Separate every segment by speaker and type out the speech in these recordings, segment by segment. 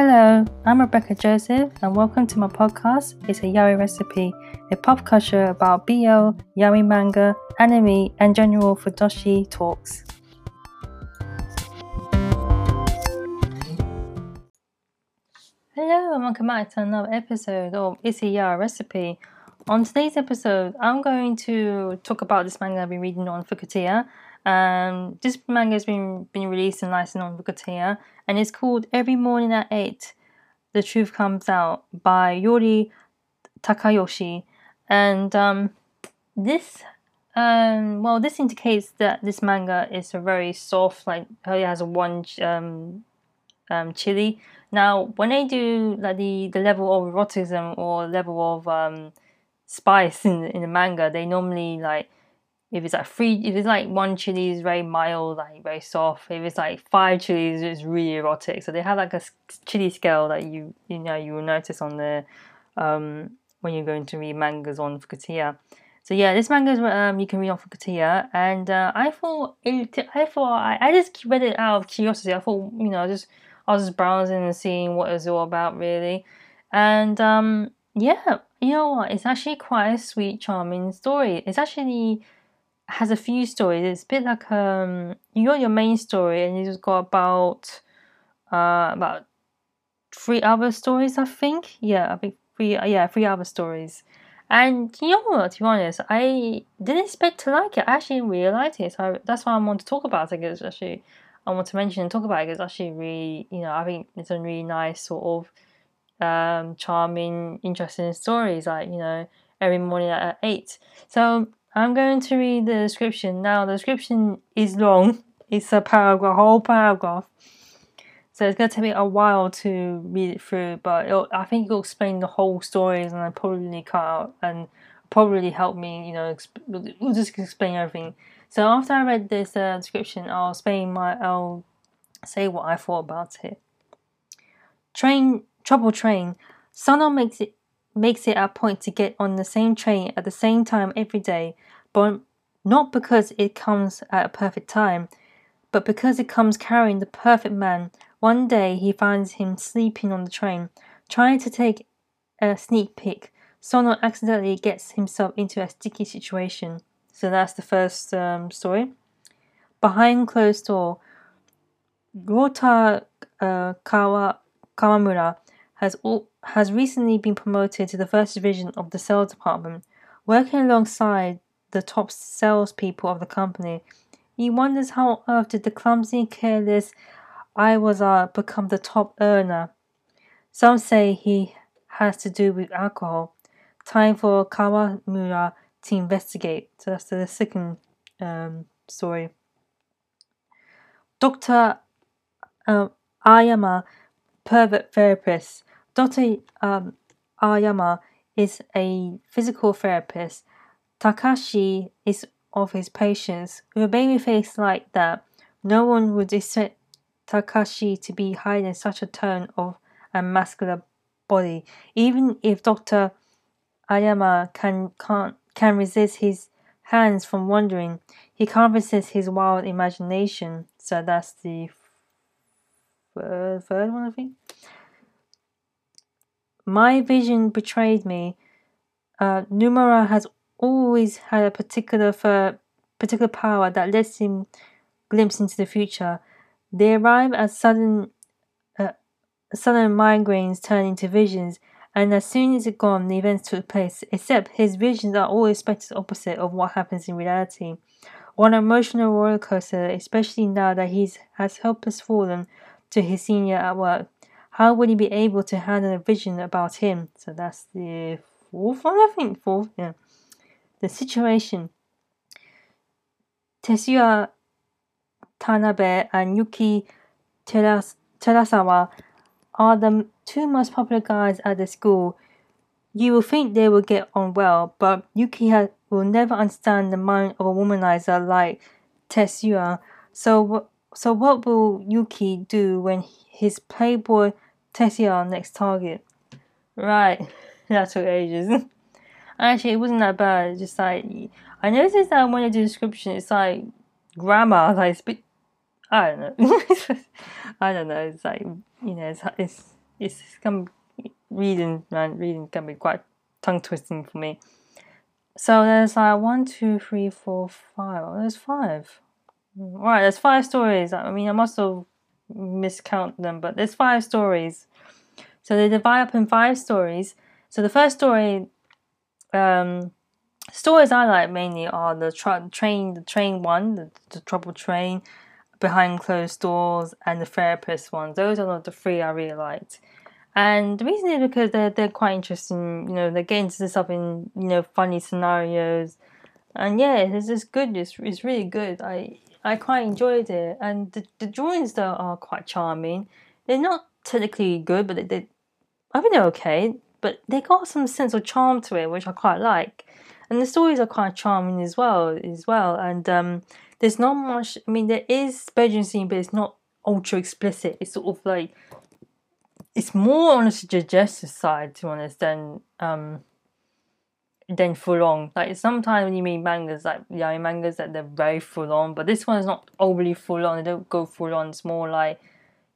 Speaker 1: Hello, I'm Rebecca Joseph, and welcome to my podcast. It's a yaoi recipe, a pop culture about BL, yaoi manga, anime, and general fujoshi talks. Hello, and welcome back to another episode of It's a Yaoi Recipe. On today's episode, I'm going to talk about this manga I've been reading on Futekiya. Um, this manga has been, been released and licensed on Futekiya, and it's called Every Morning at 8 The Truth Comes Out by Yori Takayoshi. And um, this, um, well, this indicates that this manga is a very soft, like, it has a one um, um, chili. Now, when they do like the, the level of eroticism or level of um, spice in in the manga, they normally like if it's like three, if it's like one chili is very mild, like very soft. If it's like five chilies, it's really erotic. So they have like a chili scale that you you know you will notice on the um when you're going to read mangas on Futekiya. So yeah, this manga is um you can read on Futekiya, and uh, I thought it, I thought I, I just read it out of curiosity. I thought you know just I was just browsing and seeing what it's all about really, and um yeah, you know what? It's actually quite a sweet, charming story. It's actually has a few stories. It's a bit like um you got your main story and you just got about uh about three other stories I think. Yeah, I think three yeah, three other stories. And you know what, to be honest, I didn't expect to like it. I actually really liked it. So I, that's why I want to talk about it because actually I want to mention and talk about it because actually really, you know, I think it's a really nice sort of um, charming, interesting stories, like, you know, every morning at 8. So I'm going to read the description. Now, the description is long, it's a paragraph, whole paragraph. So it's going to take me a while to read it through, but I think it'll explain the whole stories and I probably cut out and probably help me, you know, exp- we'll just explain everything. So after I read this uh, description, I'll explain my, I'll say what I thought about it. Train trouble train. Sono makes it makes it a point to get on the same train at the same time every day, but not because it comes at a perfect time, but because it comes carrying the perfect man. One day he finds him sleeping on the train, trying to take a sneak peek. Sono accidentally gets himself into a sticky situation. So that's the first um, story. Behind closed door, Rota uh, Kawa, Kawamura has, all, has recently been promoted to the first division of the sales department, working alongside the top salespeople of the company. He wonders how on earth did the clumsy, careless Iwaza become the top earner. Some say he has to do with alcohol. Time for Kawamura to investigate. So that's the second um, story. Dr. Um, Ayama, pervert therapist, Dr. Um, Ayama is a physical therapist. Takashi is of his patients. With a baby face like that, no one would expect Takashi to be hiding such a tone of a muscular body. Even if Dr. Ayama can can't, can resist his hands from wandering, he can't resist his wild imagination. So that's the third one, I think. My vision betrayed me. Uh, Numara has always had a particular particular power that lets him glimpse into the future. They arrive as sudden, uh, sudden migraines turn into visions, and as soon as it's gone, the events took place. Except his visions are always expected opposite of what happens in reality. One emotional roller coaster, especially now that he has helpless fallen to his senior at work. How would he be able to handle a vision about him? So that's the fourth one, I think. Fourth, yeah. The situation. Tetsuya Tanabe and Yuki Teras- Terasawa are the two most popular guys at the school. You will think they will get on well, but Yuki will never understand the mind of a womanizer like Tetsuya. So, so what will Yuki do when his playboy Tetsuya next target. Right, that took ages. Actually, it wasn't that bad. It's just like I noticed that when I do description, it's like grammar, like bit. I don't know. I don't know. It's like you know, it's it's it's come reading man reading can be quite tongue twisting for me. So there's like one, two, three, four, five. Oh, there's five. Right, there's five stories. I mean, I must have miscount them, but there's five stories. So they divide up in five stories. So the first story, um, stories I like mainly are the tra- train, the train one, the, the trouble train, behind closed doors, and the therapist ones. Those are not the three I really liked. And the reason is because they're they're quite interesting. You know, they get into stuff in you know funny scenarios, and yeah, it's just good. It's, it's really good. I I quite enjoyed it, and the, the drawings though are quite charming. They're not technically good, but they, they I think they're okay, but they got some sense of charm to it, which I quite like. And the stories are quite charming as well, as well. And um, there's not much. I mean, there is bedroom scene, but it's not ultra explicit. It's sort of like it's more on the suggestive side, to be honest, than um, than full on. Like sometimes when you meet mangas, like yeah, mangas that they're very full on, but this one is not overly full on. They don't go full on. It's more like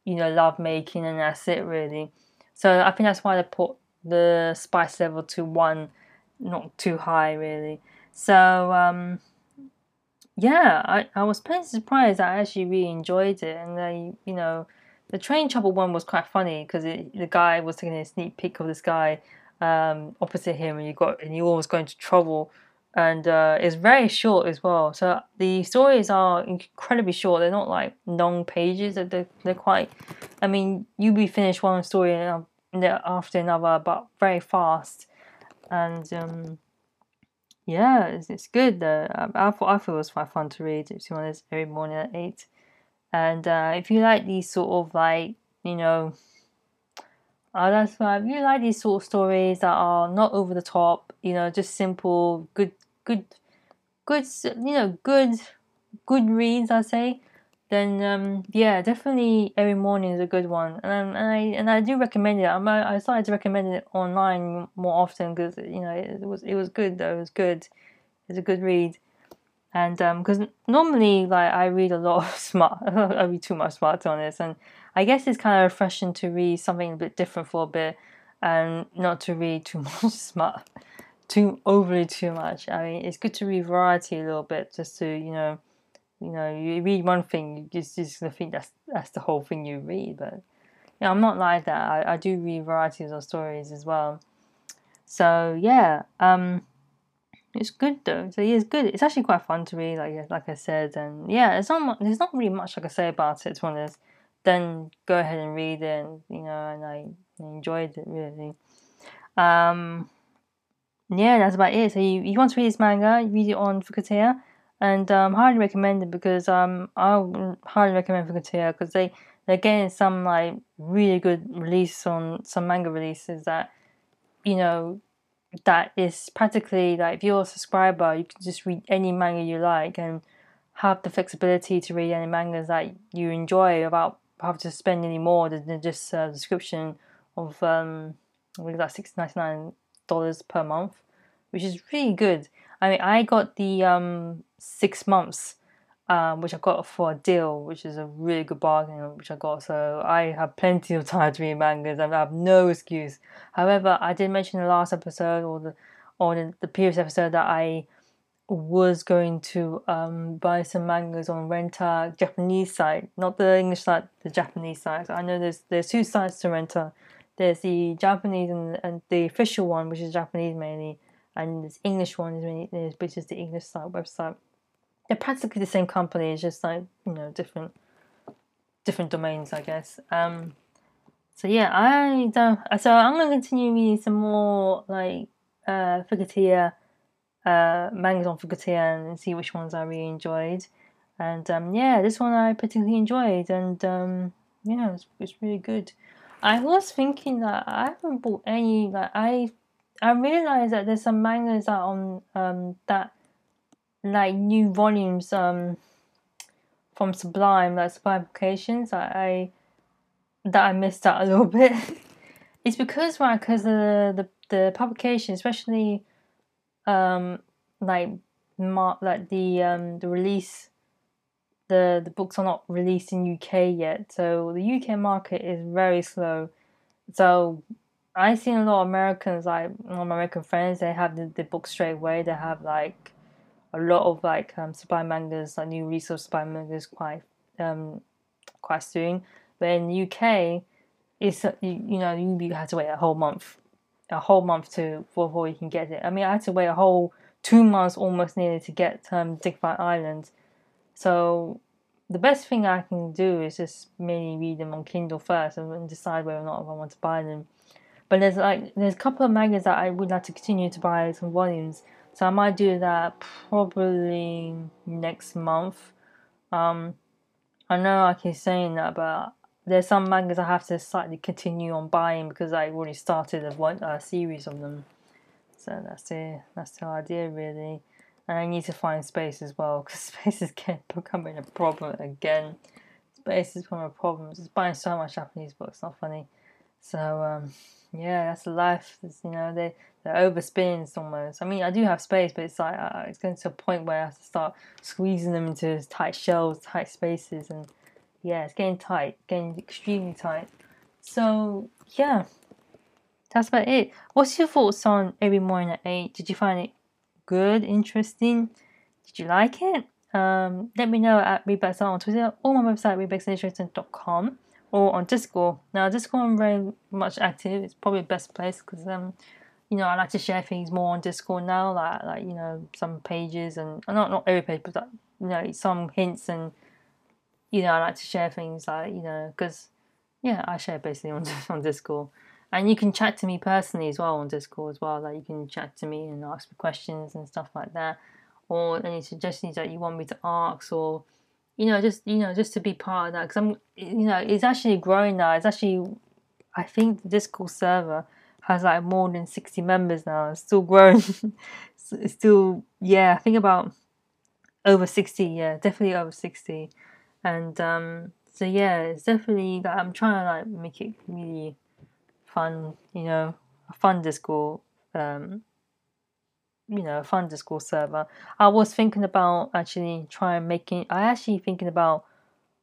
Speaker 1: you know love making, and that's it really. So I think that's why they put the spice level to one, not too high really. So um, yeah, I, I was pretty surprised. I actually really enjoyed it, and I you know the train trouble one was quite funny because the guy was taking a sneak peek of this guy um, opposite him, and you got and you always going into trouble, and uh, it's very short as well. So the stories are incredibly short. They're not like long pages. They're they're quite. I mean, you be finished one story and after another, but very fast, and um, yeah, it's, it's good. Uh, I, I thought I thought it was quite fun to read. If It's one this every morning at eight, and uh, if you like these sort of like you know, uh, that's why if you like these sort of stories that are not over the top, you know, just simple, good, good, good, you know, good, good reads. I say then um, yeah, definitely every morning is a good one, and, and I and I do recommend it. I'm, I started to recommend it online more often because you know it, it, was it was good though. It was good. It's a good read, and because um, normally like I read a lot of smart, I read too much smart on this, and I guess it's kind of refreshing to read something a bit different for a bit, and not to read too much smart, too overly too much. I mean, it's good to read variety a little bit just to you know you know, you read one thing, you just, gonna think that's that's the whole thing you read. But you know, I'm not like that. I, I do read varieties of stories as well. So yeah, um, it's good though. So yeah, it's good. It's actually quite fun to read, like like I said, and yeah, it's not there's not really much I can say about it. To be honest, then go ahead and read it, and, you know, and I enjoyed it really. Um, yeah, that's about it. So you, you want to read this manga, read it on Futekiya and um, highly recommend it because um, I highly recommend Futekiya because they they're getting some like really good release on some manga releases that you know that is practically like if you're a subscriber you can just read any manga you like and have the flexibility to read any mangas that you enjoy without having to spend any more than just a description of um I think that's six ninety nine dollars per month, which is really good. I mean, I got the um, six months, um, which I got for a deal, which is a really good bargain, which I got. So I have plenty of time to read mangas, and I have no excuse. However, I did mention the last episode or the or the, the previous episode that I was going to um, buy some mangas on Renta Japanese site, not the English site, the Japanese site. So I know there's there's two sites to Renta. There's the Japanese and, and the official one, which is Japanese mainly, and this English one is is which is the English site website. They're practically the same company, it's just like you know different different domains, I guess. Um, so yeah, I don't. So I'm gonna continue reading some more like uh, Futekiya, uh, mangas on Futekiya and see which ones I really enjoyed. And um, yeah, this one I particularly enjoyed, and um, yeah, it's, it's really good. I was thinking that I haven't bought any like I I realized that there's some mangas that on um that like new volumes um from Sublime, like Sublime Publications, that I that I missed out a little bit. it's because right, because the, the the publication, especially um like mar- like the um the release the the books are not released in UK yet, so the UK market is very slow so I've seen a lot of Americans, like my American friends, they have the, the book straight away. They have like a lot of like um, spy mangas, like new resource spy mangas, quite um, quite soon. But in UK, it's you, you know you, you have to wait a whole month, a whole month to before you can get it. I mean, I had to wait a whole two months almost nearly to get um, Island. So the best thing I can do is just mainly read them on Kindle first and decide whether or not I want to buy them. But there's like there's a couple of magazines that I would like to continue to buy some volumes, so I might do that probably next month. Um, I know I keep saying that, but there's some mangas I have to slightly continue on buying because I already started a one a series of them. So that's it. That's the idea really. And I need to find space as well because space is becoming a problem again. Space is becoming a problem. Just buying so much Japanese books, not funny. So um, yeah, that's life. It's, you know, they they're overspins almost. I mean, I do have space, but it's like uh, it's getting to a point where I have to start squeezing them into tight shelves, tight spaces, and yeah, it's getting tight, getting extremely tight. So yeah, that's about it. What's your thoughts on every morning at eight? Did you find it good, interesting? Did you like it? Um, let me know at Readback on Twitter or my website readbacksillustrated.com or on Discord. Now, Discord I'm very much active. It's probably the best place because um, you know, I like to share things more on Discord now, like like you know some pages and not not every page, but you know some hints and you know I like to share things like you know because yeah I share basically on on Discord. And you can chat to me personally as well on Discord as well. Like you can chat to me and ask me questions and stuff like that, or any suggestions that you want me to ask, or you know, just you know, just to be part of that because I'm, you know, it's actually growing now. It's actually, I think the Discord server has like more than sixty members now. It's still growing. it's still, yeah, I think about over sixty. Yeah, definitely over sixty, and um, so yeah, it's definitely I'm trying to like make it really fun. You know, a fun Discord um you know, fun Discord server. I was thinking about actually trying making. I actually thinking about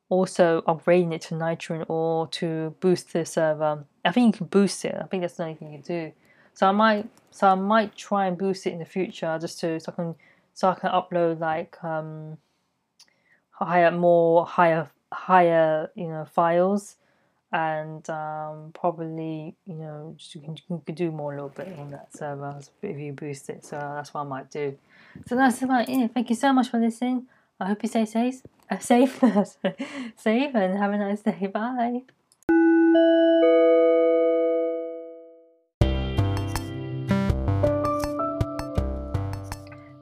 Speaker 1: also upgrading it to Nitrogen or to boost the server. I think you can boost it. I think that's the only thing you can do. So I might, so I might try and boost it in the future just to so I can so I can upload like um higher, more higher, higher you know files and um, probably you know you can, you can do more a little bit on that server if you boost it. So that's what I might do. So that's about it. Thank you so much for listening. I hope you stay safe, uh, safe, safe, and have a nice day. Bye.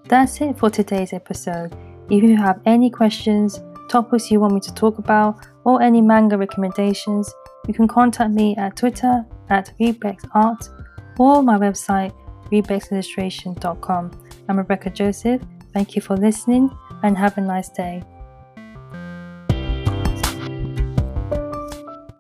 Speaker 1: That's it for today's episode. If you have any questions, topics you want me to talk about, or any manga recommendations, you can contact me at Twitter at ReadBexArt or my website readbexillustration.com. I'm Rebecca Joseph. Thank you for listening and have a nice day.